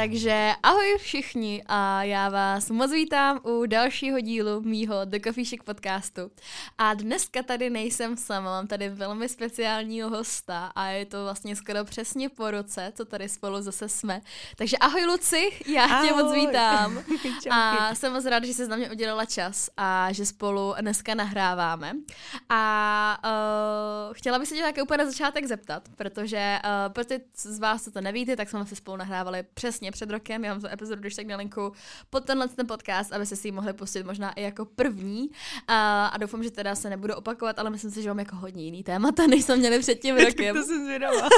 Takže ahoj všichni a já vás moc vítám u dalšího dílu mýho The Coffee Chic podcastu. A dneska tady nejsem sama, mám tady velmi speciálního hosta a je to vlastně skoro přesně po roce, co tady spolu zase jsme. Takže ahoj Luci, já ahoj. tě moc vítám. a jsem moc ráda, že jsi na mě udělala čas a že spolu dneska nahráváme. A uh, chtěla bych se tě také úplně na začátek zeptat, protože uh, pro ty z vás, co to nevíte, tak jsme se spolu nahrávali přesně před rokem. Já mám tu epizodu, když tak na linku pod tenhle ten podcast, aby se si ji mohli pustit možná i jako první. Uh, a doufám, že teda se nebudu opakovat, ale myslím si, že mám jako hodně jiný témata, než jsme měli před tím rokem. to jsem zvědavá.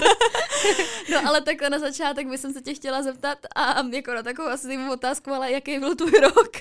no ale takhle na začátek bych se tě chtěla zeptat a jako na takovou asi otázku, ale jaký byl tvůj rok?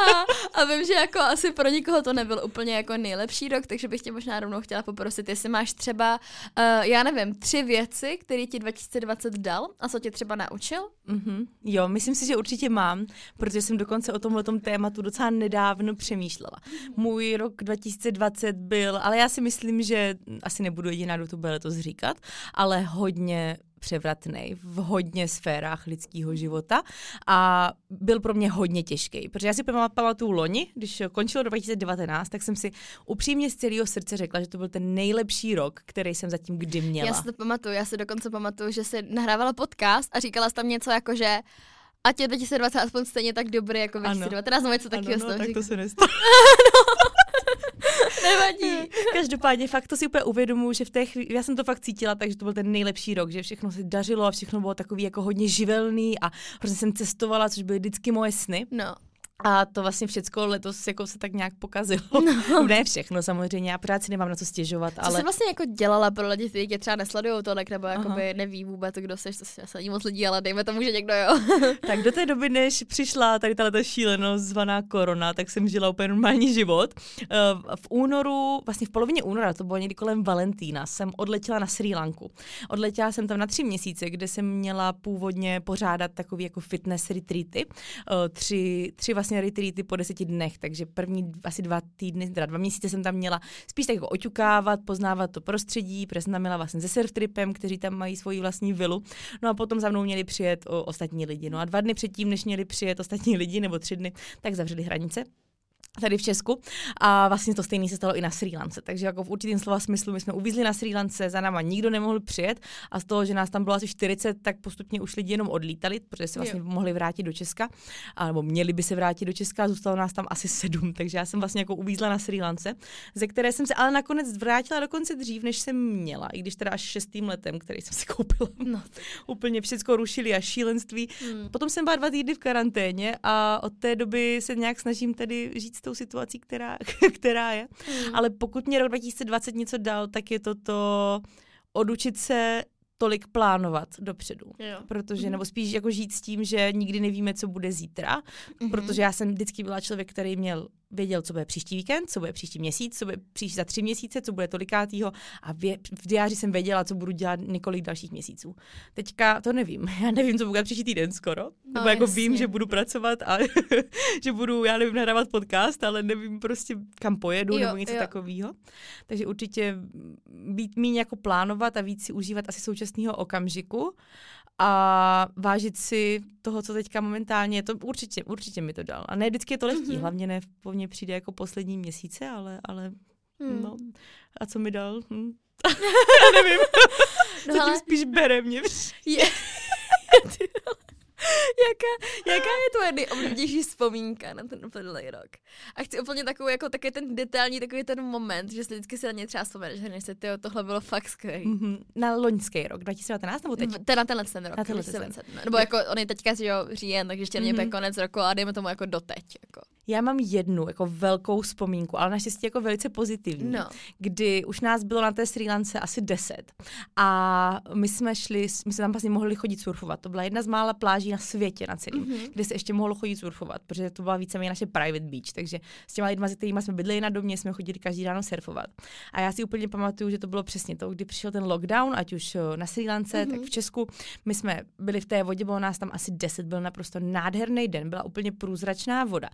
A, a vím, že jako asi pro nikoho to nebyl úplně jako nejlepší rok, takže bych tě možná rovnou chtěla poprosit, jestli máš třeba, uh, já nevím, tři věci, které ti 2020 dal a co tě třeba naučil? Mm-hmm. Jo, myslím si, že určitě mám, protože jsem dokonce o tomhle tématu docela nedávno přemýšlela. Můj rok 2020 byl, ale já si myslím, že asi nebudu jediná, kdo to bude letos říkat, ale hodně převratný v hodně sférách lidského života a byl pro mě hodně těžký, protože já si pamatuju loni, když končilo 2019, tak jsem si upřímně z celého srdce řekla, že to byl ten nejlepší rok, který jsem zatím kdy měla. Já si to pamatuju, já si dokonce pamatuju, že jsi nahrávala podcast a říkala jsi tam něco jako, že ať je 2020 aspoň stejně tak dobrý jako 2019, nebo něco takového. Ano, no, tak to se nestalo. Nevadí. Každopádně fakt to si úplně uvědomuji, že v té chvíli, já jsem to fakt cítila, takže to byl ten nejlepší rok, že všechno se dařilo a všechno bylo takový jako hodně živelný a hrozně jsem cestovala, což byly vždycky moje sny. No. A to vlastně všechno letos jako se tak nějak pokazilo. No. ne všechno samozřejmě, já pořád si nemám na co stěžovat. Co ale... jsi vlastně jako dělala pro lidi, kteří tě třeba nesledují tolik, nebo jakoby neví vůbec, kdo jsi, to si asi moc lidí, ale dejme tomu, že někdo jo. tak do té doby, než přišla tady ta šílenost zvaná korona, tak jsem žila úplně normální život. Eh, v únoru, vlastně v polovině února, to bylo někdy kolem Valentína, jsem odletěla na Sri Lanku. Odletěla jsem tam na tři měsíce, kde jsem měla původně pořádat takový jako fitness retreaty. Eh, tři, tři vlastně vlastně retreaty po deseti dnech, takže první asi dva týdny, teda dva měsíce jsem tam měla spíš tak jako oťukávat, poznávat to prostředí, protože jsem tam měla vlastně se surf tripem, kteří tam mají svoji vlastní vilu. No a potom za mnou měli přijet o, ostatní lidi. No a dva dny předtím, než měli přijet ostatní lidi, nebo tři dny, tak zavřeli hranice tady v Česku. A vlastně to stejné se stalo i na Sri Lance. Takže jako v určitém slova smyslu my jsme uvízli na Sri Lance, za náma nikdo nemohl přijet a z toho, že nás tam bylo asi 40, tak postupně už lidi jenom odlítali, protože se vlastně jo. mohli vrátit do Česka, nebo měli by se vrátit do Česka a zůstalo nás tam asi sedm. Takže já jsem vlastně jako uvízla na Sri Lance, ze které jsem se ale nakonec vrátila dokonce dřív, než jsem měla, i když teda až šestým letem, který jsem si koupila. No. Úplně všechno rušili a šílenství. Hmm. Potom jsem byla dva týdny v karanténě a od té doby se nějak snažím tedy žít s tou situací, která, která je. Mm. Ale pokud mě rok 2020 něco dal, tak je to to odučit se tolik plánovat dopředu. Jo. Protože, mm nebo spíš jako žít s tím, že nikdy nevíme, co bude zítra, mm-hmm. protože já jsem vždycky byla člověk, který měl věděl, co bude příští víkend, co bude příští měsíc, co bude příští za tři měsíce, co bude tolikátýho a vě, v diáři jsem věděla, co budu dělat několik dalších měsíců. Teďka to nevím. Já nevím, co bude příští týden skoro. No, Nebo jako jasně. vím, že budu pracovat a že budu, já nevím, nahrávat podcast, ale nevím prostě, kam pojedu jo, nebo něco takového. Takže určitě být méně jako plánovat a víc si užívat asi současného okamžiku a vážit si toho, co teďka momentálně je, to určitě, určitě mi to dal. A ne vždycky je to lehký, mm-hmm. hlavně ne po mně přijde jako poslední měsíce, ale, ale mm. no. A co mi dal? Hm. nevím. No, Zatím ale... spíš bere mě. Je... jaká, jaká je tvoje nejoblíbenější vzpomínka na ten uplynulý rok? A chci úplně takovou, jako takový ten detailní, takový ten moment, že si vždycky se na ně třeba vzpomeneš, že si, tyjo, tohle bylo fakt skvělé. Mm-hmm. Na loňský rok, 2019 nebo teď? Ten na tenhle ten rok. Na tenhle ten. Nebo jako, on je teďka, že jo, říjen, takže ještě mm-hmm. konec roku a dejme tomu jako doteď. Jako. Já mám jednu jako velkou vzpomínku, ale naštěstí jako velice pozitivní, no. kdy už nás bylo na té Sri Lance asi deset a my jsme šli, my jsme tam vlastně mohli chodit surfovat. To byla jedna z mála pláží na světě na celém, mm-hmm. kde se ještě mohlo chodit surfovat, protože to byla víceméně naše private beach, takže s těma lidma, se kterými jsme bydleli na domě, jsme chodili každý ráno surfovat. A já si úplně pamatuju, že to bylo přesně to, kdy přišel ten lockdown, ať už eh, na Sri Lance, mm-hmm. tak v Česku. My jsme byli v té vodě, bylo nás tam asi deset, byl naprosto nádherný den, byla úplně průzračná voda.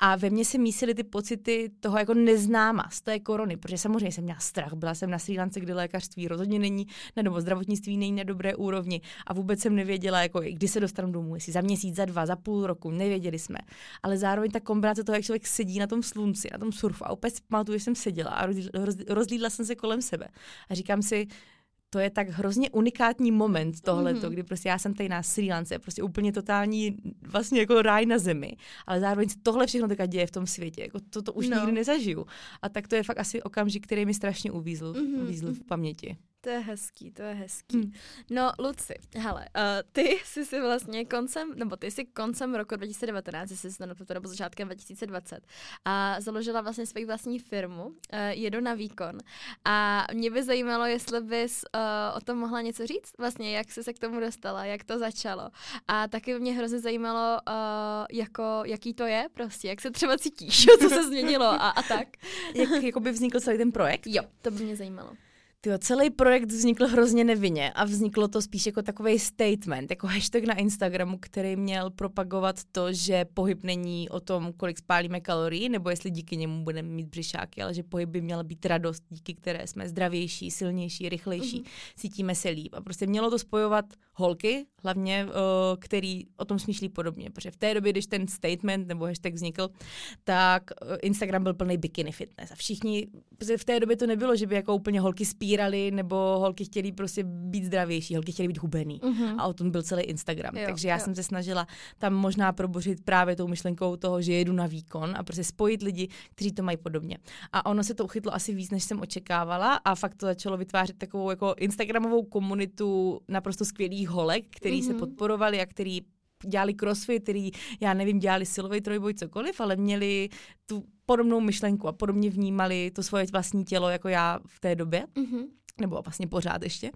A ve mně se mísily ty pocity toho jako neznáma z té korony, protože samozřejmě jsem měla strach. Byla jsem na Sri Lance, kde lékařství rozhodně není, nebo zdravotnictví není na dobré úrovni a vůbec jsem nevěděla, jako, kdy se dostanu domů, jestli za měsíc, za dva, za půl roku, nevěděli jsme. Ale zároveň ta kombinace toho, jak člověk sedí na tom slunci, na tom surfu a opět pamatuju, že jsem seděla a rozlídla jsem se kolem sebe a říkám si, to je tak hrozně unikátní moment tohle, mm-hmm. kdy prostě já jsem tady na Sri Lance, prostě úplně totální vlastně jako ráj na zemi, ale zároveň tohle všechno teďka děje v tom světě, jako to, to už no. nikdy nezažiju. A tak to je fakt asi okamžik, který mi strašně uvízl, mm-hmm. uvízl v paměti. To je hezký, to je hezký. Hmm. No, Luci, hele, uh, ty jsi si vlastně koncem, nebo ty jsi koncem roku 2019, jsi se to nebo začátkem 2020, a založila vlastně svoji vlastní firmu, uh, Jedu na výkon. A mě by zajímalo, jestli bys uh, o tom mohla něco říct, vlastně, jak jsi se k tomu dostala, jak to začalo. A taky mě hrozně zajímalo, uh, jako, jaký to je prostě, jak se třeba cítíš, co se změnilo a, a tak. jak jakoby vznikl celý ten projekt? Jo, to by mě zajímalo. Tyjo, celý projekt vznikl hrozně nevinně a vzniklo to spíš jako takový statement, jako hashtag na Instagramu, který měl propagovat to, že pohyb není o tom, kolik spálíme kalorií, nebo jestli díky němu budeme mít břišáky, ale že pohyb by měl být radost, díky které jsme zdravější, silnější, rychlejší, mm-hmm. cítíme se líp. A prostě mělo to spojovat holky, hlavně, uh, který o tom smýšlí podobně, protože v té době, když ten statement nebo hashtag vznikl, tak uh, Instagram byl plný bikini fitness a všichni, v té době to nebylo, že by jako úplně holky spírali nebo holky chtěli prostě být zdravější, holky chtěli být hubený uh-huh. a o tom byl celý Instagram. Jo, Takže já jo. jsem se snažila tam možná probořit právě tou myšlenkou toho, že jedu na výkon a prostě spojit lidi, kteří to mají podobně. A ono se to uchytlo asi víc, než jsem očekávala a fakt to začalo vytvářet takovou jako Instagramovou komunitu naprosto skvělých holek, který mm-hmm. se mhm. podporovali a který dělali crossfit, který, já nevím, dělali silový trojboj, cokoliv, ale měli tu podobnou myšlenku a podobně vnímali to svoje vlastní tělo jako já v té době. Mm-hmm nebo vlastně pořád ještě.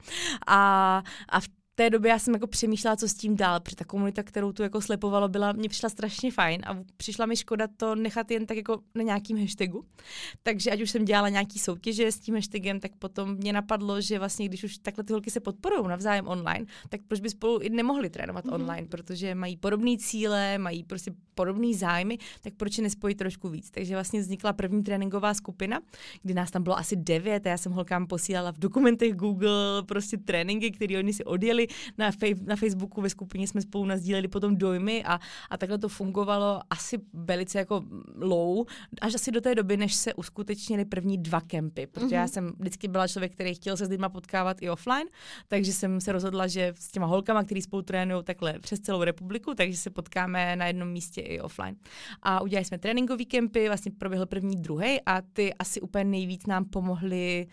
A, a v té době já jsem jako přemýšlela, co s tím dál, protože ta komunita, kterou tu jako slepovalo, byla, mě přišla strašně fajn a přišla mi škoda to nechat jen tak jako na nějakým hashtagu. Takže ať už jsem dělala nějaký soutěže s tím hashtagem, tak potom mě napadlo, že vlastně když už takhle ty holky se podporují navzájem online, tak proč by spolu i nemohli trénovat mm-hmm. online, protože mají podobné cíle, mají prostě podobné zájmy, tak proč je nespojit trošku víc. Takže vlastně vznikla první tréninková skupina, kdy nás tam bylo asi devět a já jsem holkám posílala v dokumentech Google prostě tréninky, které oni si odjeli na, fej, na Facebooku ve skupině jsme spolu nazdíleli potom dojmy a, a takhle to fungovalo asi velice jako low, až asi do té doby, než se uskutečnili první dva kempy, protože mm-hmm. já mhm. jsem vždycky byla člověk, který chtěl se s lidmi potkávat i offline, takže jsem se rozhodla, že s těma holkama, který spolu trénují takhle přes celou republiku, takže se potkáme na jednom místě i offline. A udělali jsme tréninkový kempy, vlastně proběhl první, druhý a ty asi úplně nejvíc nám pomohly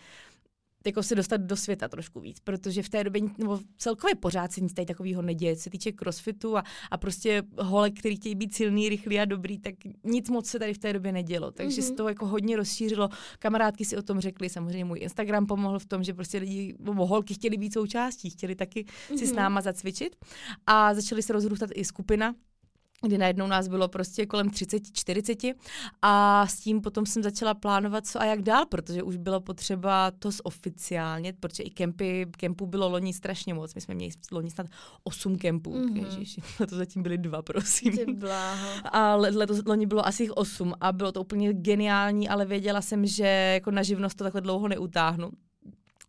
jako se dostat do světa trošku víc, protože v té době, nebo celkově pořád se nic tady takového neděje, co se týče crossfitu a, a prostě holek, který chtějí být silný, rychlý a dobrý, tak nic moc se tady v té době nedělo. Takže mm-hmm. se to jako hodně rozšířilo. Kamarádky si o tom řekly, samozřejmě můj Instagram pomohl v tom, že prostě lidi, nebo holky chtěli být součástí, chtěli taky mm-hmm. si s mhm. náma zacvičit a začaly se rozrůstat i skupina, kdy najednou nás bylo prostě kolem 30, 40 a s tím potom jsem začala plánovat co a jak dál, protože už bylo potřeba to zoficiálně, protože i kempy, kempů bylo loni strašně moc, my jsme měli loni snad 8 kempů, mm-hmm. Ježiši, to zatím byly dva, prosím. A letos loni bylo asi jich 8 a bylo to úplně geniální, ale věděla jsem, že jako na živnost to takhle dlouho neutáhnu,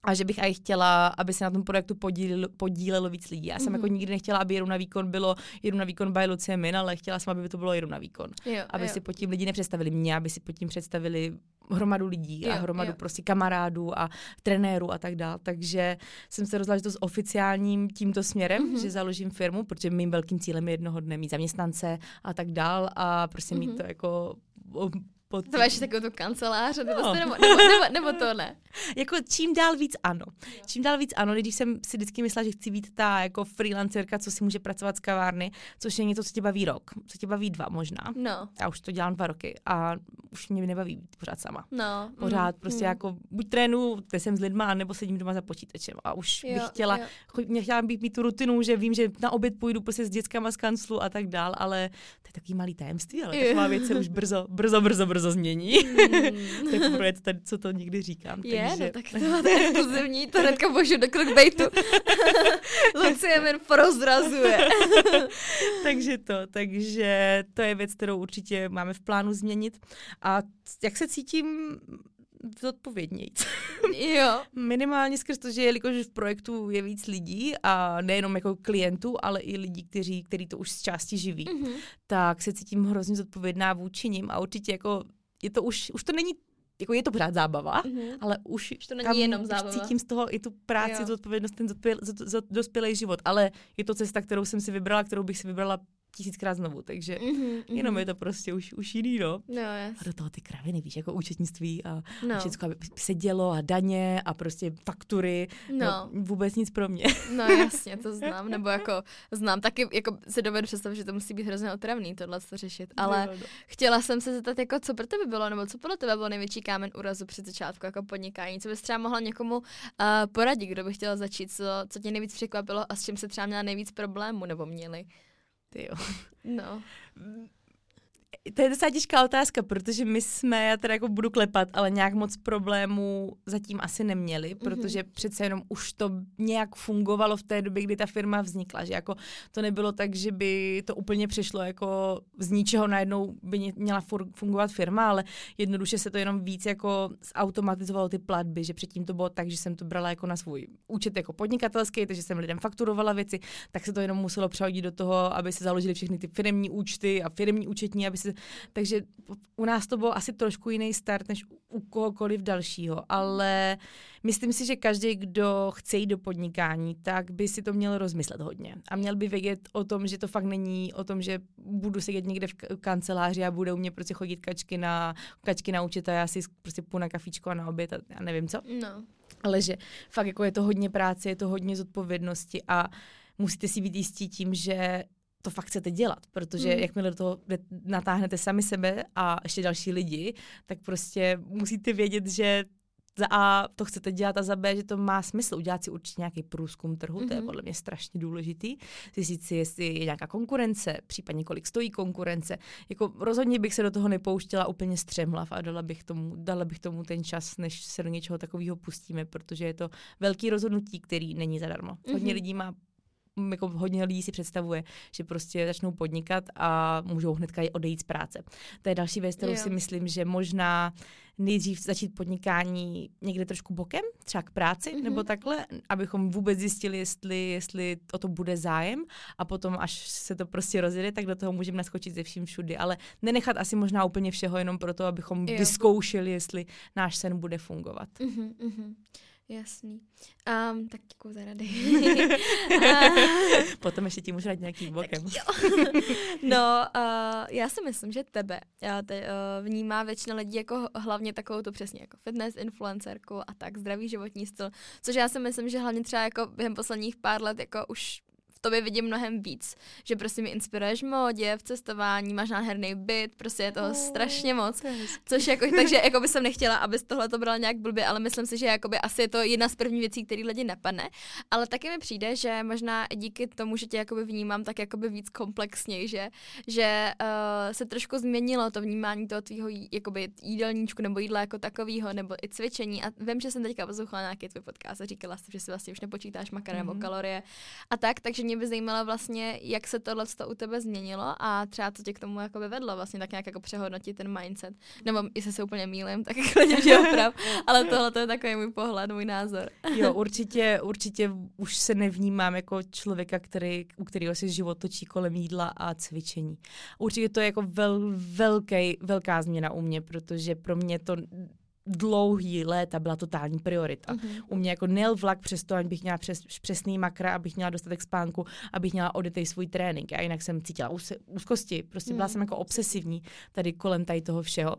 a že bych aj chtěla, aby se na tom projektu podílelo, podílelo víc lidí. Já jsem mm-hmm. jako nikdy nechtěla, aby jedu na výkon bylo jedu na výkon by Lucie Min, ale chtěla jsem, aby to bylo jedu na výkon. Jo, aby jo. si pod tím lidi nepředstavili mě, aby si pod tím představili hromadu lidí jo, a hromadu jo. prostě kamarádů a trenérů a tak dále. Takže jsem se rozhodla, že to s oficiálním tímto směrem, mm-hmm. že založím firmu, protože mým velkým cílem je jednoho dne mít zaměstnance a tak dál a prostě mm-hmm. mít to jako pod... To máš takovou tu kancelář, no. nebo, nebo, nebo, nebo, nebo to ne? jako čím dál víc ano. Čím dál víc ano, když jsem si vždycky myslela, že chci být ta jako freelancerka, co si může pracovat z kavárny, což je něco, co tě baví rok, co tě baví dva možná. No. Já už to dělám dva roky a už mě nebaví být pořád sama. No. Pořád mm, prostě mm. jako buď trénu, kde jsem s lidma, nebo sedím doma za počítačem a už jo, bych chtěla, jo. mě chtěla být mít tu rutinu, že vím, že na oběd půjdu prostě s dětskama z kanclu a tak dál, ale to je takový malý tajemství, ale taková věc se už brzo, brzo, brzo, brzo změní. Mm. je projekt, tady, co to nikdy říkám. Je, takže... no tak to máte exkluzivní, to hnedka božu do clickbaitu. Lucie jen prozrazuje. takže, to, takže to je věc, kterou určitě máme v plánu změnit. A jak se cítím zodpovědnějíc. Jo. Minimálně skrz to, že jelikož v projektu je víc lidí a nejenom jako klientů, ale i lidí, kteří, kteří to už z části živí, mm-hmm. tak se cítím hrozně zodpovědná vůči nim a určitě jako je to už, už to není jako je to pořád zábava, mm-hmm. ale už, už to není jenom zábava. cítím z toho i tu práci, zodpovědnost, ten dospělý život, ale je to cesta, kterou jsem si vybrala, kterou bych si vybrala tisíckrát znovu, takže mm-hmm, jenom je to prostě už, už jiný, no. no yes. A do toho ty kraviny, víš, jako účetnictví a, no. a všechno, aby se dělo a daně a prostě faktury, no. no. vůbec nic pro mě. No jasně, to znám, nebo jako znám, taky jako se dovedu představit, že to musí být hrozně otravný tohle to řešit, ale no, no. chtěla jsem se zeptat, jako co pro tebe bylo, nebo co podle tebe bylo největší kámen úrazu při začátku jako podnikání, co bys třeba mohla někomu uh, poradit, kdo by chtěl začít, co, co tě nejvíc překvapilo a s čím se třeba měla nejvíc problémů nebo měli. Ty jo. No. To je docela těžká otázka, protože my jsme, já teda jako budu klepat, ale nějak moc problémů zatím asi neměli, mm-hmm. protože přece jenom už to nějak fungovalo v té době, kdy ta firma vznikla, že jako to nebylo tak, že by to úplně přešlo jako z ničeho najednou by měla fungovat firma, ale jednoduše se to jenom víc jako zautomatizovalo ty platby, že předtím to bylo tak, že jsem to brala jako na svůj účet jako podnikatelský, takže jsem lidem fakturovala věci, tak se to jenom muselo přehodit do toho, aby se založili všechny ty firmní účty a firmní účetní, aby se takže u nás to bylo asi trošku jiný start než u kohokoliv dalšího, ale myslím si, že každý, kdo chce jít do podnikání, tak by si to měl rozmyslet hodně a měl by vědět o tom, že to fakt není o tom, že budu sedět někde v kanceláři a budou mě prostě chodit kačky na, kačky na účet a já si prostě půjdu na kafičko a na oběd a, a nevím co. No. Ale že fakt jako je to hodně práce, je to hodně zodpovědnosti a musíte si být jistí tím, že to fakt chcete dělat, protože mm. jakmile do toho natáhnete sami sebe a ještě další lidi, tak prostě musíte vědět, že za A to chcete dělat a za B, že to má smysl. Udělat si určitě nějaký průzkum trhu, mm-hmm. to je mhm. podle mě strašně důležitý. Zjistit si, jestli je nějaká konkurence, případně kolik stojí konkurence. Jako rozhodně bych se do toho nepouštěla úplně střemhlav a dala bych tomu, dala bych tomu ten čas, než se do něčeho takového pustíme, protože je to velký rozhodnutí, který není zadarmo. Mm-hmm. Hodně lidí má jako hodně lidí si představuje, že prostě začnou podnikat a můžou hnedka odejít z práce. To je další věc, kterou jo. si myslím, že možná nejdřív začít podnikání někde trošku bokem, třeba k práci mm-hmm. nebo takhle, abychom vůbec zjistili, jestli, jestli o to bude zájem a potom, až se to prostě rozjede, tak do toho můžeme naskočit ze vším všudy, ale nenechat asi možná úplně všeho jenom proto, abychom jo. vyzkoušeli, jestli náš sen bude fungovat. Mm-hmm. Jasný. Um, tak děkuji za rady. Potom ještě ti můžu dát nějaký bokem. no, uh, já si myslím, že tebe já te, uh, vnímá většina lidí jako hlavně takovou to přesně jako fitness influencerku a tak zdravý životní styl, což já si myslím, že hlavně třeba jako během posledních pár let jako už tobě vidím mnohem víc. Že prostě mi inspiruješ v modě, v cestování, máš nádherný byt, prostě je toho oh, strašně moc. Což jako, takže jako by jsem nechtěla, abys tohle to brala nějak blbě, ale myslím si, že jakoby asi je to jedna z prvních věcí, které lidi napadne. Ale taky mi přijde, že možná díky tomu, že tě jakoby vnímám tak jakoby víc komplexněji, že, že uh, se trošku změnilo to vnímání toho tvýho jakoby jídelníčku nebo jídla jako takového, nebo i cvičení. A vím, že jsem teďka poslouchala nějaký tvůj podcast a říkala jsi, že si vlastně už nepočítáš makar mm-hmm. nebo mhm. kalorie a tak, takže mě by zajímalo vlastně, jak se tohle u tebe změnilo a třeba co tě k tomu jako vedlo vlastně tak nějak jako přehodnotit ten mindset. Nebo jestli se úplně mýlím, tak klidně že oprav, ale tohle to je takový můj pohled, můj názor. jo, určitě, určitě už se nevnímám jako člověka, který, u kterého si život točí kolem jídla a cvičení. Určitě to je jako vel, velký, velká změna u mě, protože pro mě to dlouhý léta byla totální priorita. Uh-huh. U mě jako nejel vlak přes to, abych měla přes, přesný makra, abych měla dostatek spánku, abych měla odetej svůj trénink. A jinak jsem cítila úzkosti, prostě byla uh-huh. jsem jako obsesivní tady kolem tady toho všeho.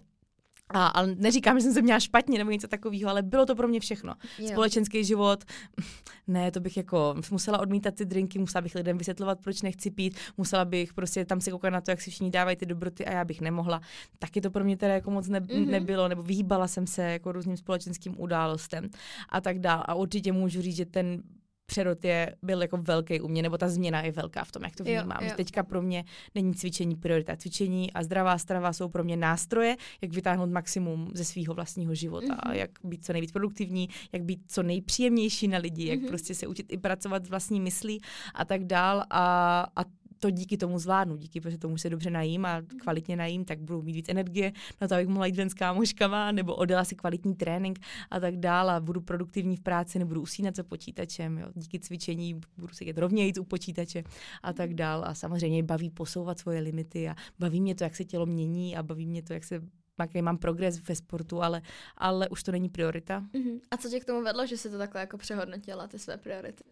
A, ale neříkám, že jsem se měla špatně nebo něco takového, ale bylo to pro mě všechno. Jo. Společenský život, ne, to bych jako musela odmítat ty drinky, musela bych lidem vysvětlovat, proč nechci pít, musela bych prostě tam se koukat na to, jak si všichni dávají ty dobroty a já bych nemohla. Taky to pro mě teda jako moc ne, mm-hmm. nebylo, nebo vyhýbala jsem se jako různým společenským událostem a tak dál. A určitě můžu říct, že ten přerod je, byl jako velký u mě, nebo ta změna je velká v tom, jak to vnímám. Jo, jo. Teďka pro mě není cvičení priorita. Cvičení a zdravá strava jsou pro mě nástroje, jak vytáhnout maximum ze svého vlastního života, mm-hmm. jak být co nejvíc produktivní, jak být co nejpříjemnější na lidi, jak mm-hmm. prostě se učit i pracovat s vlastní myslí a tak dál. A, a to díky tomu zvládnu, díky protože tomu se dobře najím a kvalitně najím, tak budu mít víc energie na to, abych mohla jít ven s kámoškama, nebo odjela si kvalitní trénink a tak dále. Budu produktivní v práci, nebudu usínat za počítačem, jo. díky cvičení budu sedět rovněji u počítače a tak dále. A samozřejmě baví posouvat svoje limity a baví mě to, jak se tělo mění a baví mě to, jak se jaký mám progres ve sportu, ale, ale už to není priorita. Uh-huh. A co tě k tomu vedlo, že jsi to takhle jako přehodnotila, ty své priority?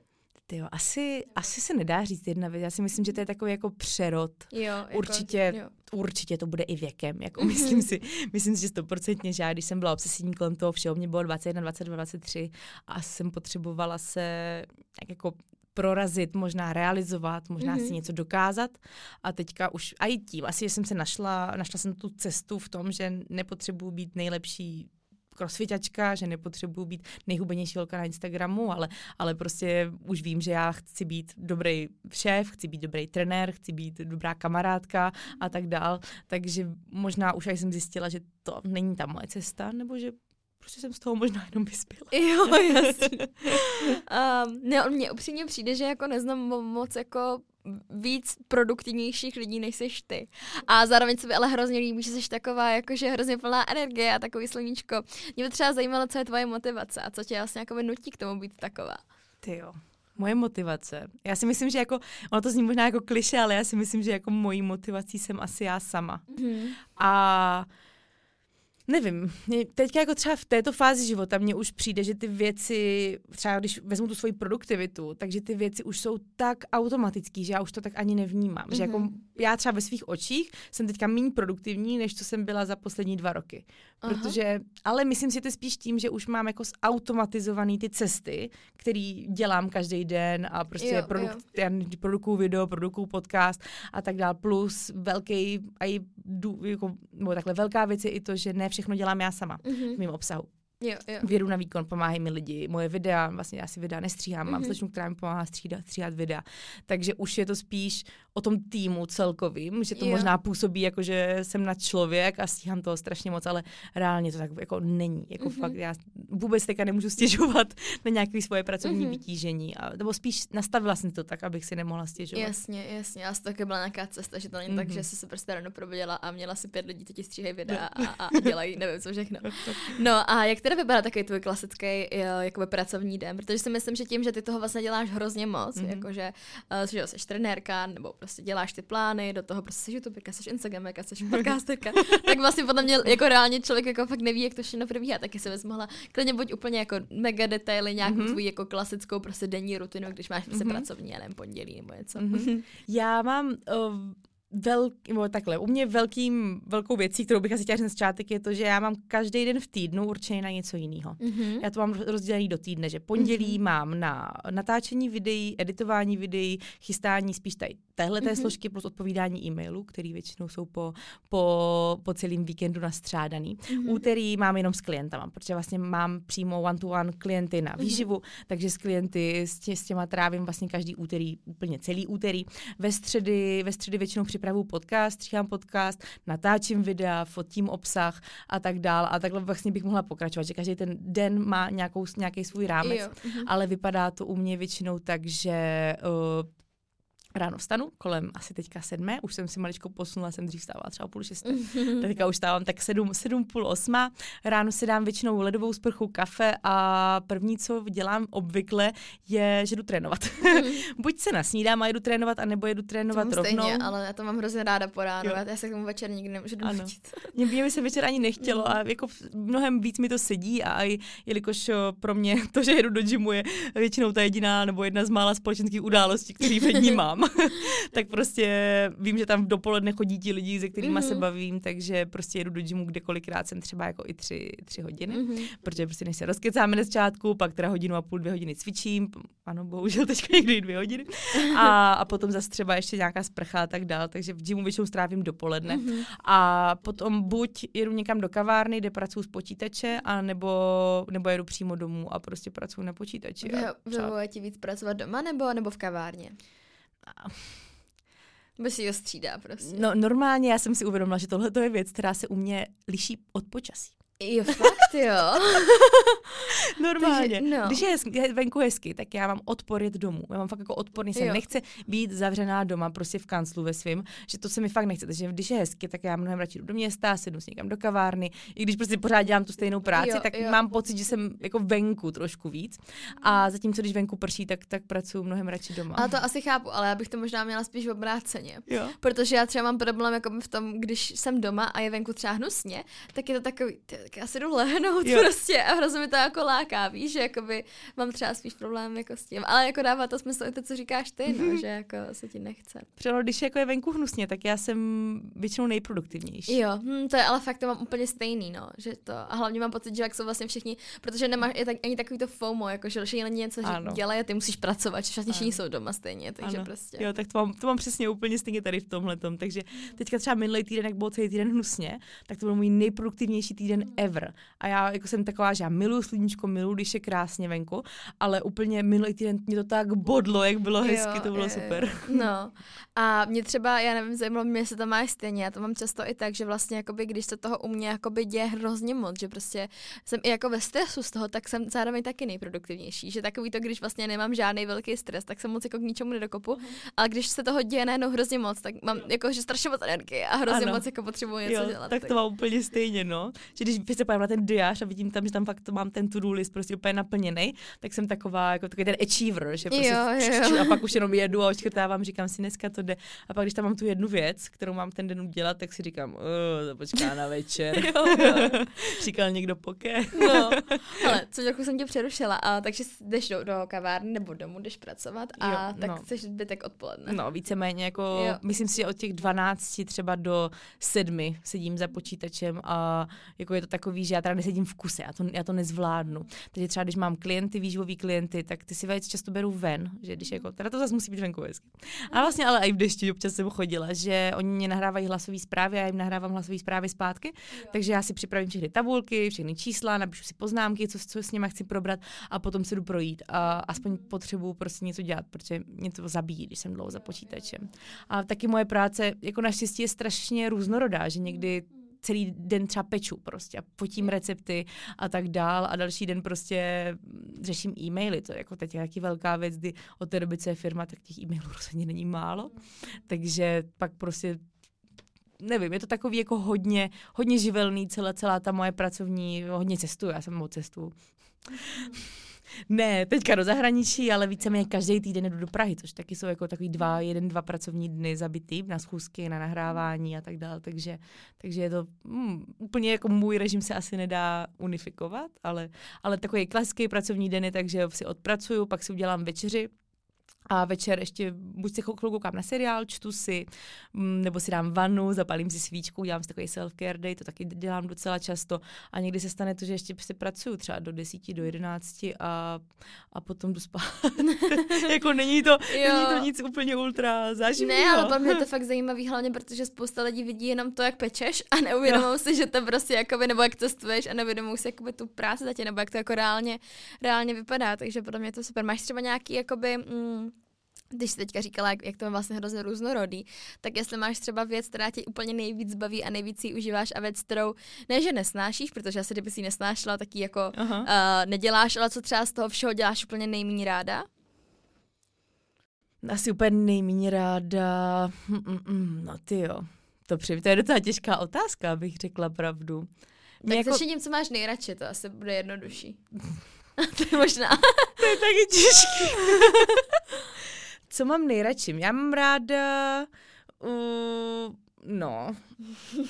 Jo, asi, asi se nedá říct jedna věc. Já si myslím, že to je takový jako přerod. Jo, jako, určitě, jo. určitě to bude i věkem. Jako myslím si, myslím si, že stoprocentně, že já, když jsem byla obsesivní kolem toho všeho, mě bylo 21, 22, 23 a jsem potřebovala se jako prorazit, možná realizovat, možná mm-hmm. si mhm. něco dokázat. A teďka už a i tím, asi jsem se našla, našla jsem tu cestu v tom, že nepotřebuji být nejlepší crossfitačka, že nepotřebuji být nejhubenější holka na Instagramu, ale, ale prostě už vím, že já chci být dobrý šéf, chci být dobrý trenér, chci být dobrá kamarádka a tak dál. Takže možná už jsem zjistila, že to není ta moje cesta, nebo že prostě jsem z toho možná jenom vyspěla. Jo, jasně. um, ne, mně upřímně přijde, že jako neznám moc jako víc produktivnějších lidí, než jsi ty. A zároveň se mi ale hrozně líbí, že jsi taková jakože hrozně plná energie a takový sluníčko. Mě by třeba zajímalo, co je tvoje motivace a co tě vlastně jako nutí k tomu být taková. Ty jo. Moje motivace. Já si myslím, že jako, ono to zní možná jako kliše, ale já si myslím, že jako mojí motivací jsem asi já sama. Mm. A Nevím, teďka jako třeba v této fázi života mně už přijde, že ty věci, třeba když vezmu tu svoji produktivitu, takže ty věci už jsou tak automatický, že já už to tak ani nevnímám. Mm-hmm. Že jako mhm. já třeba ve svých očích jsem teďka méně produktivní, než co jsem byla za poslední dva roky. Aha. Protože, ale myslím si, že to spíš tím, že už mám jako zautomatizovaný ty cesty, které dělám každý den a prostě jo, produk, jo. Já produkuju video, produkuju podcast a tak dále. Plus velký, a i, jako, takhle velká věc je i to, že ne všechno dělám já sama mm-hmm. v mém obsahu. Jo, jo. Vědu na výkon, pomáhají mi lidi, moje videa, vlastně já si videa nestříhám, mm-hmm. mám mhm. slečnu, která mi pomáhá střídat, stříhat videa. Takže už je to spíš o tom týmu celkovým, že to jo. možná působí jako, že jsem na člověk a stíhám toho strašně moc, ale reálně to tak jako není. Jako mm-hmm. fakt, já vůbec teďka nemůžu stěžovat na nějaké svoje pracovní mm-hmm. vytížení. A, nebo spíš nastavila jsem to tak, abych si nemohla stěžovat. Jasně, jasně. Já taky byla nějaká cesta, že to není mm-hmm. tak, že mhm. jsi se prostě ráno probudila a měla si pět lidí, ti stříhají videa a, a dělají nevím co všechno. No a jak teda vypadá takový tvůj klasický eh, jakoby pracovní den? Protože si myslím, že tím, že ty toho vlastně děláš hrozně moc, mm-hmm. jakože uh, že jsi trenérka nebo prostě děláš ty plány, do toho prostě jsi youtuberka, jsi instagramerka, jsi podcasterka, tak vlastně podle mě jako reálně člověk jako fakt neví, jak to všechno probíhá, taky se bys mohla klidně buď úplně jako mega detaily, nějakou mm-hmm. tvůj jako klasickou prostě denní rutinu, když máš prostě mm-hmm. pracovní, ale pondělí nebo něco. Mm-hmm. Já mám uh, velký, nebo takhle, u mě velkým, velkou věcí, kterou bych asi chtěla říct na začátek, je to, že já mám každý den v týdnu určeně na něco jiného. Mm-hmm. Já to mám rozdělený do týdne, že pondělí mm-hmm. mám na natáčení videí, editování videí, chystání spíš tady téhle mm-hmm. složky plus odpovídání e-mailů, který většinou jsou po, po, po celém víkendu nastřádaný. Mm-hmm. Úterý mám jenom s klientama, protože vlastně mám přímo one-to-one klienty na mhm. výživu, mm-hmm. takže s klienty s, tě, s těma trávím vlastně každý úterý, úplně celý úterý. Ve středy, ve středy většinou připravu podcast, stříhám podcast, natáčím videa, fotím obsah a tak dál. A takhle vlastně bych mohla pokračovat, že každý ten den má nějakou, nějaký svůj rámec, jo. Mhm. ale vypadá to u mě většinou tak, že uh, ráno vstanu, kolem asi teďka sedmé, už jsem si maličko posunula, jsem dřív stávala třeba půl šesté, teďka už stávám tak sedm, sedm, půl osma, ráno si dám většinou ledovou sprchu kafe a první, co dělám obvykle, je, že jdu trénovat. Buď se nasnídám a jedu trénovat, anebo jedu trénovat Tomu rovnou. Stejně, ale já to mám hrozně ráda po ránu, já se k tomu večer nikdy nemůžu donutit. Mě, mě by se večer ani nechtělo mm. a jako mnohem víc mi to sedí a i, jelikož pro mě to, že jedu do gymu je většinou ta jediná nebo jedna z mála společenských událostí, které ve dní mám. tak prostě vím, že tam v dopoledne chodí ti lidi, se kterými mm-hmm. se mhm. bavím, takže prostě jedu do gymu, kde kolikrát jsem třeba jako i tři, tři hodiny, mm-hmm. protože prostě než se rozkecáme na začátku, pak teda hodinu a půl, dvě hodiny cvičím, ano, bohužel teďka někdy dvě hodiny, a, a potom zase třeba ještě nějaká sprcha a tak dál, takže v gymu většinou strávím dopoledne mm-hmm. a potom buď jedu někam do kavárny, kde pracuji s počítače, a nebo, nebo jedu přímo domů a prostě pracuji na počítači. Vyhovuje ti víc pracovat doma nebo, nebo v kavárně? Bez si ho střídá prostě. No normálně já jsem si uvědomila, že tohle je věc, která se u mě liší od počasí. Jo, fakt jo. Normálně. Takže, no. Když je hezky, venku hezky, tak já mám odpor jet domů. Já mám fakt jako odporný jsem. Jo. Nechce být zavřená doma, prostě v kanclu ve svým, že to se mi fakt nechce. Takže když je hezky, tak já mnohem radši jdu do města, sednu si někam do kavárny. I když prostě pořád dělám tu stejnou práci, Jo, tak jo. mám pocit, že jsem jako venku trošku víc. A zatímco když venku prší, tak, tak pracuji mnohem radši doma. Ale to asi chápu, ale já bych to možná měla spíš obráceně. Jo. Protože já třeba mám problém jako v tom, když jsem doma a je venku třeba hnusně, tak je to takový, tak já si jdu lehnout Jo. prostě a hrozně mi to jako láká, víš, že jakoby mám třeba spíš problém jako s tím. Ale jako dává to smysl i to, co říkáš ty, no, že jako se ti nechce. Třeba když jako je venku hnusně, tak já jsem většinou nejproduktivnější. Jo, hm, to je ale fakt to mám úplně stejný, no, že to, a hlavně mám pocit, že jak jsou vlastně všichni, protože nemáš je tak, ani takový to FOMO, jako že všichni něco Ano. dělají a ty musíš pracovat, že všichni Ano. jsou doma stejně, takže Ano. prostě. Jo, tak to mám, to mám přesně úplně stejně tady v tomhle. Takže teďka třeba minulý týden, jak bylo celý týden hnusně, tak to byl můj nejproduktivnější týden ever. A já jako jsem taková, že já miluji sluníčko, miluji, když je krásně venku, ale úplně minulý týden mě to tak bodlo, jak bylo hezky, to bylo jo, super. Jo. No. A mě třeba, já nevím, zajímalo mě, jestli to máš stejně, já to mám často i tak, že vlastně jakoby, když se toho u mě jakoby děje hrozně moc, že prostě jsem i jako ve stresu z toho, tak jsem zároveň taky nejproduktivnější, že takový to, když vlastně nemám žádný velký stres, tak se moc jako k ničemu nedokopu, ale když se toho děje najednou hrozně moc, tak mám jako, že strašně moc energie a hrozně Ano. moc jako potřebuji něco Jo, dělat. tak to mám úplně stejně, no. Že když se podívám na ten diář a vidím tam, že tam fakt mám ten to-do list prostě úplně naplněný, tak jsem taková, jako takový ten achiever, že prostě Jo, jo. a pak už jenom jedu a očkrtávám, říkám si, dneska to jde. A pak, když tam mám tu jednu věc, kterou mám ten den udělat, tak si říkám, "Uh, to počká na večer. Jo, jo. Říkal někdo poké. No, ale co trochu jsem tě přerušila, a, takže jdeš do, do kavárny nebo domů, jdeš pracovat a Jo, tak no. chceš zbytek odpoledne. No, víceméně jako, Jo. myslím si, že od těch 12 třeba do 7 sedím za počítačem a jako je to takový, že já teda nesedím v kuse, já to, já to nezvládnu. Takže třeba když mám klienty, výživový klienty, tak ty si velice často beru ven, že když jako, teda to zase musí být venku hezky. A vlastně ale i v dešti občas jsem chodila, že oni mě nahrávají hlasové zprávy a já jim nahrávám hlasové zprávy zpátky, takže já si připravím všechny tabulky, všechny čísla, napíšu si poznámky, co, co s nimi chci probrat a potom se jdu projít a aspoň potřebuju prostě něco dělat, protože mě to zabíjí, když jsem dlouho za počítačem. A taky moje práce jako naštěstí je strašně různorodá, že někdy celý den třeba peču prostě a potím recepty a tak dál a další den prostě řeším e-maily, to je jako teď taky velká věc, kdy od té doby, co je firma, tak těch e-mailů rozhodně není málo, takže pak prostě nevím, je to takový jako hodně, hodně živelný celá, celá ta moje pracovní, hodně cestuju, já jsem moc cestuju. Ne, teďka do zahraničí, ale víceméně každý týden jdu do Prahy, což taky jsou jako takový dva, jeden, dva pracovní dny zabitý na schůzky, na nahrávání a tak dále, takže, takže je to hmm, úplně jako můj režim se asi nedá unifikovat, ale, ale takový klasický pracovní den je tak, že si odpracuju, pak si udělám večeři, a večer ještě buď se chvilku koukám na seriál, čtu si, mm, nebo si dám vanu, zapalím si svíčku, dělám si takový self-care day, to taky dělám docela často. A někdy se stane to, že ještě si pracuju třeba do 10, do 11 a, a potom jdu spát. jako není to, není to nic úplně ultra záživného. Ne, ale pro mě je to fakt zajímavý, hlavně protože spousta lidí vidí jenom to, jak pečeš a neuvědomují si, že to prostě jakoby, nebo jak cestuješ a neuvědomují si jakoby tu práci zatím, nebo jak to jako reálně, reálně vypadá, takže pro mě je to super. Máš třeba nějaký jakoby, mm, když jsi teďka říkala, jak, jak to je vlastně hrozně různorodý, tak jestli máš třeba věc, která tě úplně nejvíc baví a nejvíc ji užíváš a věc, kterou ne, že nesnášíš, protože asi kdyby si ji nesnášela, tak ji jako Aha. uh, neděláš, ale co třeba z toho všeho děláš úplně nejméně ráda? Asi úplně nejméně ráda. Mm, mm, mm, no ty jo. To, při, to je docela těžká otázka, abych řekla pravdu. Tak jako, začni tím, co máš nejradši, to asi bude jednodušší. to je možná. to je taky těžké. co mám nejradši? Já mám ráda... Uh, no,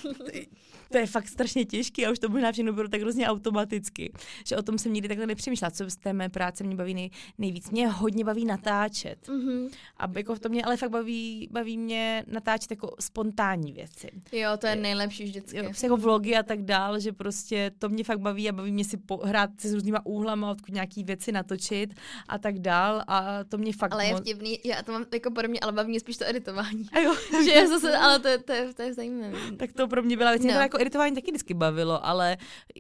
to je fakt strašně těžké a už to možná všechno bylo tak hrozně automaticky, že o tom jsem nikdy takhle nepřemýšlela, co z té mé práce mě baví nej, nejvíc. Mě hodně baví natáčet. Mm-hmm. A jako to mě ale fakt baví, baví mě natáčet jako spontánní věci. Jo, to je nejlepší vždycky. Jo, jako vlogy a tak dál, že prostě to mě fakt baví a baví mě si po, hrát se s různýma úhlama, odkud nějaký věci natočit a tak dál a to mě fakt Ale je vtipný, já to mám jako podobně, ale baví mě spíš to editování. A jo, že je zase, ale to, je- to, je, to je zajímavé. tak to pro mě byla věc. Mě No. jako editování taky vždycky bavilo, ale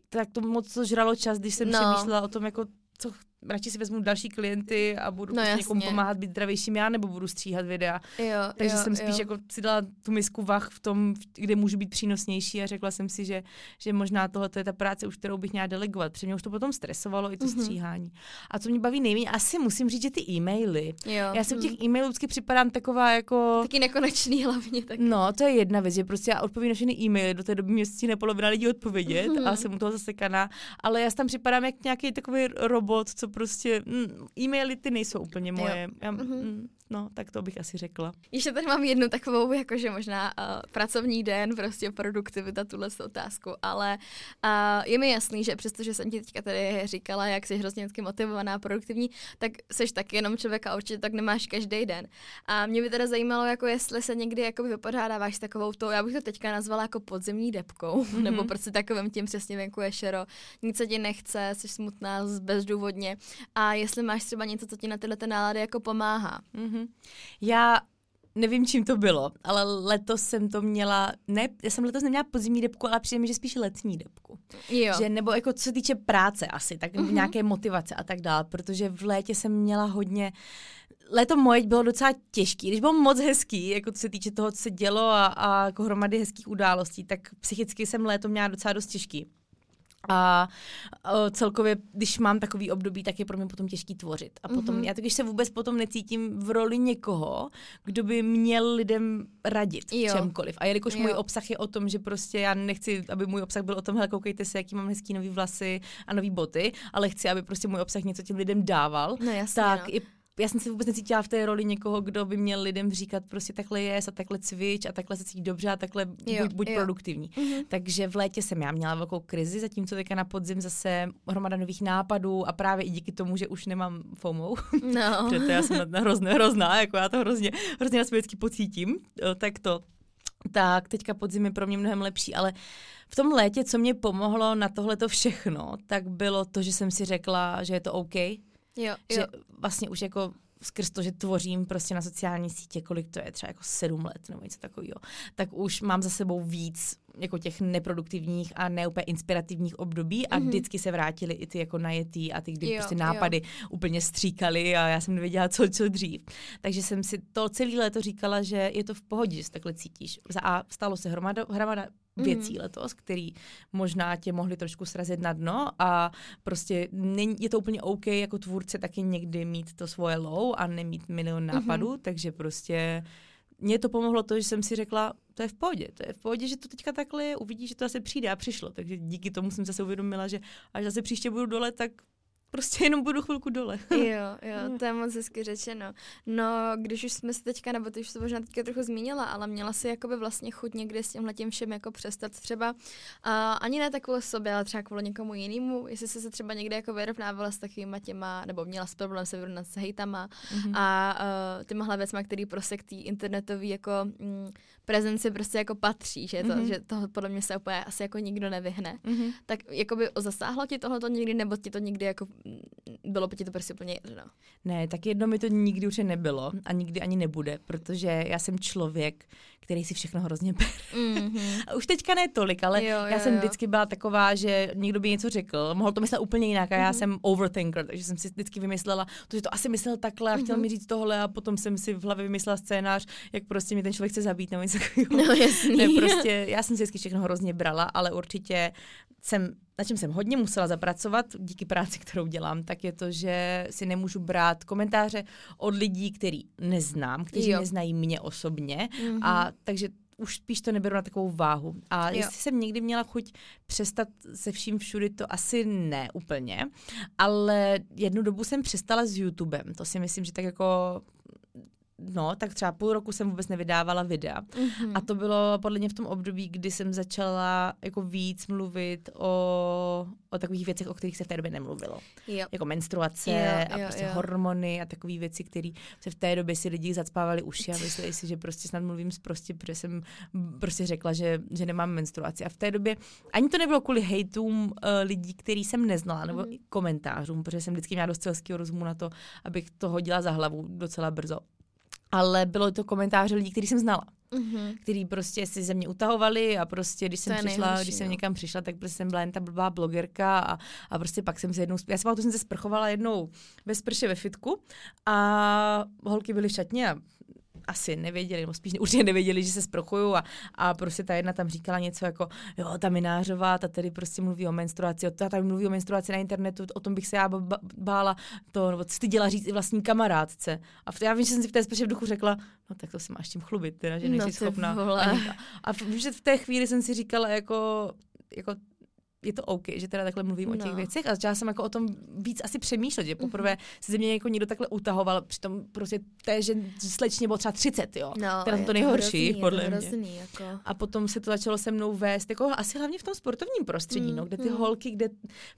tak to moc žralo čas, když jsem no. přemýšlela o tom, jako co, radši si vezmu další klienty a budu No prostě někomu pomáhat být zdravějším já, nebo budu stříhat videa. Jo, Takže jo, jsem spíš jo. jako si dala tu misku vach v tom, kde můžu být přínosnější a řekla jsem si, že, že možná tohle je ta práce, už kterou bych měla delegovat. Protože mě už to potom stresovalo i to Mhm. stříhání. A co mě baví nejméně, asi musím říct, že ty e-maily. Jo. Já si u hm. těch e-mailů vždycky připadám taková jako... Taky nekonečný hlavně. Tak. No, to je jedna věc, že prostě já odpovím na všechny e-maily, do té doby mě stihne polovina lidí odpovědět Mhm. a jsem u toho zasekaná, ale já tam připadám jak nějaký takový robot, co prostě, mm, e-maily ty nejsou úplně moje. Já, Mhm. mm, no, tak to bych asi řekla. Ještě tady mám jednu takovou, jakože možná uh, pracovní den, prostě produktivita, tuhle s otázku, ale uh, je mi jasný, že přestože jsem ti teďka tady říkala, jak jsi hrozně motivovaná, produktivní, tak jsi taky jenom člověk a určitě tak nemáš každý den. A mě by teda zajímalo, jako jestli se někdy jakoby vypořádáváš s takovou to, já bych to teďka nazvala jako podzemní depkou, mm-hmm. nebo prostě takovým tím přesně venku je šero, nic se ti nechce, jsi smutná bezdůvodně a jestli máš třeba něco, co ti na tyhle ty nálady jako pomáhá. Mm-hmm. Já nevím, čím to bylo, ale letos jsem to měla, ne, já jsem letos neměla podzimní depku, ale přijde mi, že spíš letní depku. Jo. Že, nebo jako co se týče práce asi, tak Mhm. uh-huh. nějaké motivace a tak dále, protože v létě jsem měla hodně Léto moje bylo docela těžký, když bylo moc hezký, jako co se týče toho, co se dělo a, a jako hromady hezkých událostí, tak psychicky jsem léto měla docela dost těžký. A celkově, když mám takový období, tak je pro mě potom těžký tvořit. A potom, Mhm. mm-hmm. já to, když se vůbec potom necítím v roli někoho, kdo by měl lidem radit Jo. čemkoliv. A jelikož Jo. můj obsah je o tom, že prostě já nechci, aby můj obsah byl o tom, hele, koukejte se, jaký mám hezký nový vlasy a nový boty, ale chci, aby prostě můj obsah něco těm lidem dával, No jasně, tak no. i já jsem se vůbec necítila v té roli někoho, kdo by měl lidem říkat prostě takhle jes a takhle cvič a takhle se cítit dobře a takhle Jo, buď, buď jo. produktivní. Mhm. Takže v létě jsem já měla velkou krizi, zatímco teďka na podzim zase hromada nových nápadů a právě i díky tomu, že už nemám FOMO, No. protože já jsem hrozně hrozná, jako já to hrozně, hrozně na vždycky pocítím, eh, tak to, tak teďka podzim je pro mě mnohem lepší, ale v tom létě, co mě pomohlo na tohle to všechno, tak bylo to, že jsem si řekla, že je to OK, Jo, že jo. vlastně už jako skrz to, že tvořím prostě na sociální sítě, kolik to je, třeba jako sedm let nebo něco takového, tak už mám za sebou víc jako těch neproduktivních a neúplně inspirativních období a Mhm. vždycky se vrátily i ty jako najetý a ty, kdy Jo, prostě jo. nápady úplně stříkaly a já jsem nevěděla, co, co dřív. Takže jsem si to celé léto říkala, že je to v pohodě, že se takhle cítíš. A stalo se hromada, hromada věcí Mhm. letos, který možná tě mohli trošku srazit na dno a prostě není, je to úplně OK jako tvůrce taky někdy mít to svoje low a nemít milion Mhm. nápadů, takže prostě mě to pomohlo to, že jsem si řekla, to je v pohodě, to je v pohodě, že to teďka takhle je, uvidíš, že to zase přijde a přišlo, takže díky tomu jsem zase uvědomila, že až zase příště budu dole, tak prostě jenom budu chvilku dole. Jo, jo, to je moc hezky řečeno. No, když už jsme se teďka, nebo ty už to možná teďka trochu zmínila, ale měla si jakoby vlastně chuť někdy s tímhle tím všem jako přestat třeba, uh, ani ne tak kvůli sobě, ale třeba kvůli někomu jinému, jestli jsi se třeba někdy jako vyrovnávala s takovýma těma, nebo měla s problém se vyrovnat s hejtama Mhm. a uh, těmahle věcma, který prostě k té internetové jako mm, prezenci prostě jako patří, že, to, Mhm. že toho podle mě se úplně asi jako nikdo nevyhne. Mhm. Tak jakoby zasáhlo ti tohleto někdy, nebo ti to někdy jako bylo by ti to prostě úplně jedno? Ne, tak jedno mi to nikdy už nebylo a nikdy ani nebude, protože já jsem člověk, který si všechno hrozně bere. Mm-hmm. A už teďka ne tolik, ale Jo, jo, já jsem jo. vždycky byla taková, že někdo by něco řekl, mohl to myslet úplně jinak a já Mhm. jsem overthinker, takže jsem si vždycky vymyslela, to, že to asi myslel takhle a chtěl Mhm. mi říct tohle a potom jsem si v hlavě vymyslela scénář, jak prostě mě ten člověk chce zabít nebo něco takového. No jasný. Ne, prostě já jsem si vždycky všechno hrozně brala, ale určitě jsem, na čem jsem hodně musela zapracovat díky práci, kterou dělám, tak je to, že si nemůžu brát komentáře od lidí, který neznám, kteří Jo. neznají mě osobně Mhm. a takže už spíš to neberu na takovou váhu. A Jo. jestli jsem někdy měla chuť přestat se vším všudy, to asi ne úplně, ale jednu dobu jsem přestala s YouTubem. To si myslím, že tak jako No, tak třeba půl roku jsem vůbec nevydávala videa. Mhm. A to bylo podle mě v tom období, kdy jsem začala jako víc mluvit o, o takových věcech, o kterých se v té době nemluvilo. jo. Jako menstruace Jo, a jo, prostě jo. hormony a takové věci, které se v té době si lidi zacpávali uši a mysleli si, že prostě snad mluvím prostě, protože jsem prostě řekla, že, že nemám menstruaci. A v té době ani to nebylo kvůli hejtům uh, lidí, který jsem neznala, nebo Mhm. i komentářům, protože jsem vždycky měla dost selského rozumu na to, abych to hodila za hlavu docela brzo. Ale bylo to komentáře lidí, který jsem znala. mm-hmm. který prostě si ze mě utahovali a prostě, když jsem přišla, nejhorší, když jsem no. někam přišla, tak prostě jsem byla jen ta blbá blogerka a, a prostě pak jsem se jednou, já jsem, jsem se sprchovala jednou ve sprše ve fitku a holky byly v šatně a asi nevěděli, nebo spíš určitě nevěděli, že se sprochuju a, a prostě ta jedna tam říkala něco jako, jo, ta Minářová, ta tady prostě mluví o menstruaci, ta tady mluví o menstruaci na internetu, o tom bych se já bála, to, nebo styděla říct i vlastní kamarádce. A já vím, že jsem si v té spíše v duchu řekla, no tak to si máš tím chlubit, teda, že nejsi no, schopná. A, a že v té chvíli jsem si říkala jako, jako je to OK, že teda takhle mluvím no. o těch no. věcech a začala jsem jako o tom víc asi přemýšlet, že poprvé mm-hmm. se ze mě jako někdo takhle utahoval, přitom prostě té, že slečně bylo třeba 30, jo. No, teda to nejhorší, hrozný, podle mě. Hrozný, jako. A potom se to začalo se mnou vést, jako asi hlavně v tom sportovním prostředí, mm, no, kde ty mm. holky, kde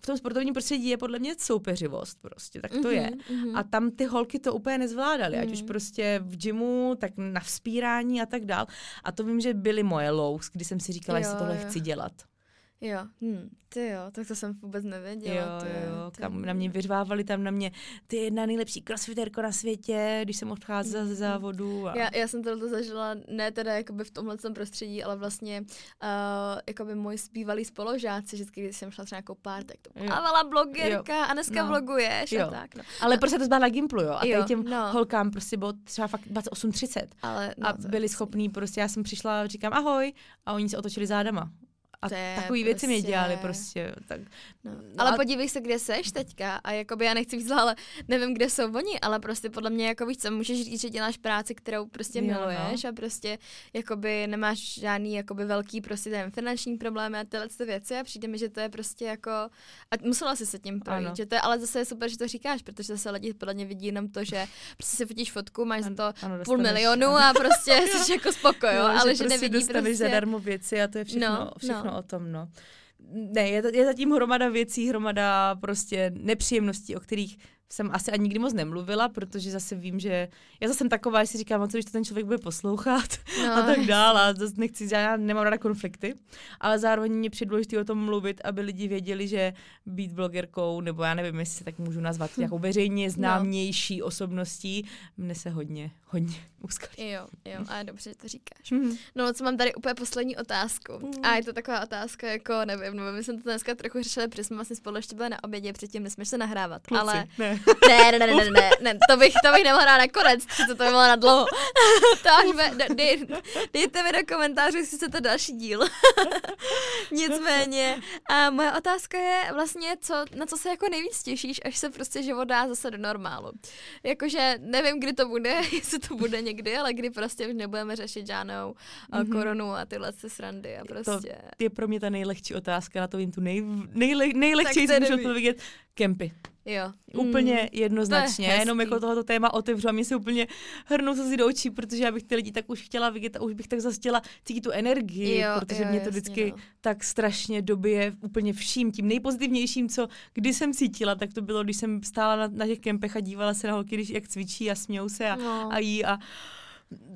v tom sportovním prostředí je podle mě soupeřivost prostě, tak to mm-hmm, je. Mm-hmm. A tam ty holky to úplně nezvládaly, mm. ať už mm. prostě v gymu, tak na vzpírání a tak dál. A to vím, že byly moje lows, kdy jsem si říkala, jo, jestli tohle jo. chci dělat. Jo, hm, ty jo, tak to jsem vůbec nevěděla. Jo, ty, jo, ty... kam na mě vyřvávali tam na mě, ty jedna nejlepší crossfiterko na světě, když jsem odcházela ze závodu. A... Já, já jsem tohle zažila, ne teda jakoby v tomhle prostředí, ale vlastně uh, jakoby moji zpívali spoložáci, vždycky, když jsem šla třeba jako pár, tak to plávala blogerka jo. a dneska no. vloguješ jo. a tak. No. Ale prostě to byla na Gimplu, jo, a jo, těm no. holkám prostě bylo třeba fakt 28-30 ale, no, a byli schopní prostě, já jsem přišla, říkám ahoj a oni se otočili zádama. A takový věci prostě... mě dělali prostě. Tak, no. Ale a... podívej se, kde seš teďka a jakoby já nechci víc, ale nevím, kde jsou oni, ale prostě podle mě jako víš co, můžeš říct, že děláš práci, kterou prostě jo, miluješ no. a prostě jakoby nemáš žádný jakoby velký prostě ten finanční problémy a tyhle ty věci a přijde mi, že to je prostě jako a musela si se tím projít, ano. že to je, ale zase je super, že to říkáš, protože zase lidi podle mě vidí jenom to, že prostě si fotíš fotku, máš ano, za to ano, půl milionu ano. a prostě jsi jako spoko, jo, no, ale že, že prostě nevidí prostě... zadarmo věci a to je všechno, no, všechno o tom, no. Ne, je, je zatím hromada věcí, hromada prostě nepříjemností, o kterých jsem asi ani nikdy moc nemluvila, protože zase vím, že já zase jsem taková, že si říkám, co když to ten člověk bude poslouchat no. a tak dále. A zase nechci, já nemám ráda konflikty, ale zároveň mě přidůležitý o tom mluvit, aby lidi věděli, že být blogerkou, nebo já nevím, jestli se tak můžu nazvat, jako veřejně no. známější no. osobností, mne se hodně, hodně uskalí. Jo, jo, a dobře, že to říkáš. Mm. No, co mám tady úplně poslední otázku. Mm. A je to taková otázka, jako nevím, no, my jsme to dneska trochu řešili, protože jsme vlastně spolu ještě byli na obědě předtím, než jsme se nahrávat. Kluci, ale ne. Ne, ne, ne, ne, ne, ne, to bych, to bych nemohla na konec, to, to by bylo na dlouho. to až be, dej, dejte mi do komentářů, jestli chcete další díl. Nicméně, a moje otázka je vlastně, co, na co se jako nejvíc těšíš, až se prostě život dá zase do normálu. Jakože nevím, kdy to bude, jestli to bude někdy, ale kdy prostě už nebudeme řešit žádnou mm-hmm. koronu a tyhle srandy a prostě. To je pro mě ta nejlehčí otázka, na to vím tu nej, nejle, nejlehčí, co můžu odpovědět. Kempy. Jo. Úplně mm. jednoznačně. To Jenom jako tohoto téma otevřu a mě se úplně hrnou se do očí, protože já bych ty lidi tak už chtěla vidět a už bych tak zase chtěla cítit tu energii, jo, protože jo, mě to jasně, vždycky no. tak strašně dobije úplně vším. Tím nejpozitivnějším, co kdy jsem cítila, tak to bylo, když jsem stála na, na těch kempech a dívala se na holky, když jak cvičí a smějou se a, no. a jí a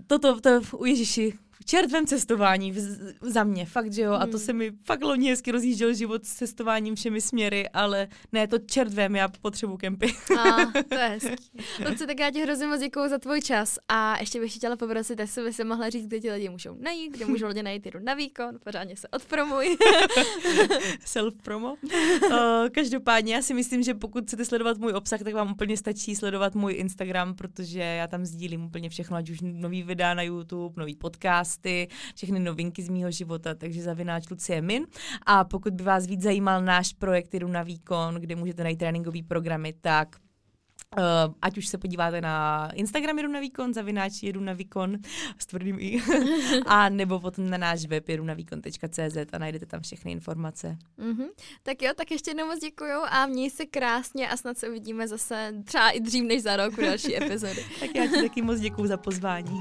toto, to, to, Ježiši, čertvem cestování v, za mě, fakt, že jo, hmm. a to hmm. se mi fakt loni hezky rozjížděl život s cestováním všemi směry, ale ne, to čertvem, já potřebuji kempy. A, to je hezký. Luci, tak já ti hrozně moc děkuju za tvůj čas a ještě bych chtěla poprosit, jestli by se mohla říct, kde ti lidi můžou najít, kde můžou lidi najít jdu na výkon, pořádně se odpromuj. Self-promo. Uh, každopádně já si myslím, že pokud chcete sledovat můj obsah, tak vám úplně stačí sledovat můj Instagram, protože já tam sdílím úplně všechno, ať už nový videa na YouTube, nový podcast, podcasty, všechny novinky z mýho života, takže zavináč Lucie Min. A pokud by vás víc zajímal náš projekt Jdu na výkon, kde můžete najít tréninkový programy, tak Uh, ať už se podíváte na Instagram Jedu na výkon, zavináč Jedu na výkon s tvrdým i, a nebo potom na náš web jedu na výkon.cz a najdete tam všechny informace. Mm-hmm. Tak jo, tak ještě jednou moc děkuju a měj se krásně a snad se uvidíme zase třeba i dřív než za rok u další epizody. tak já ti taky moc děkuju za pozvání.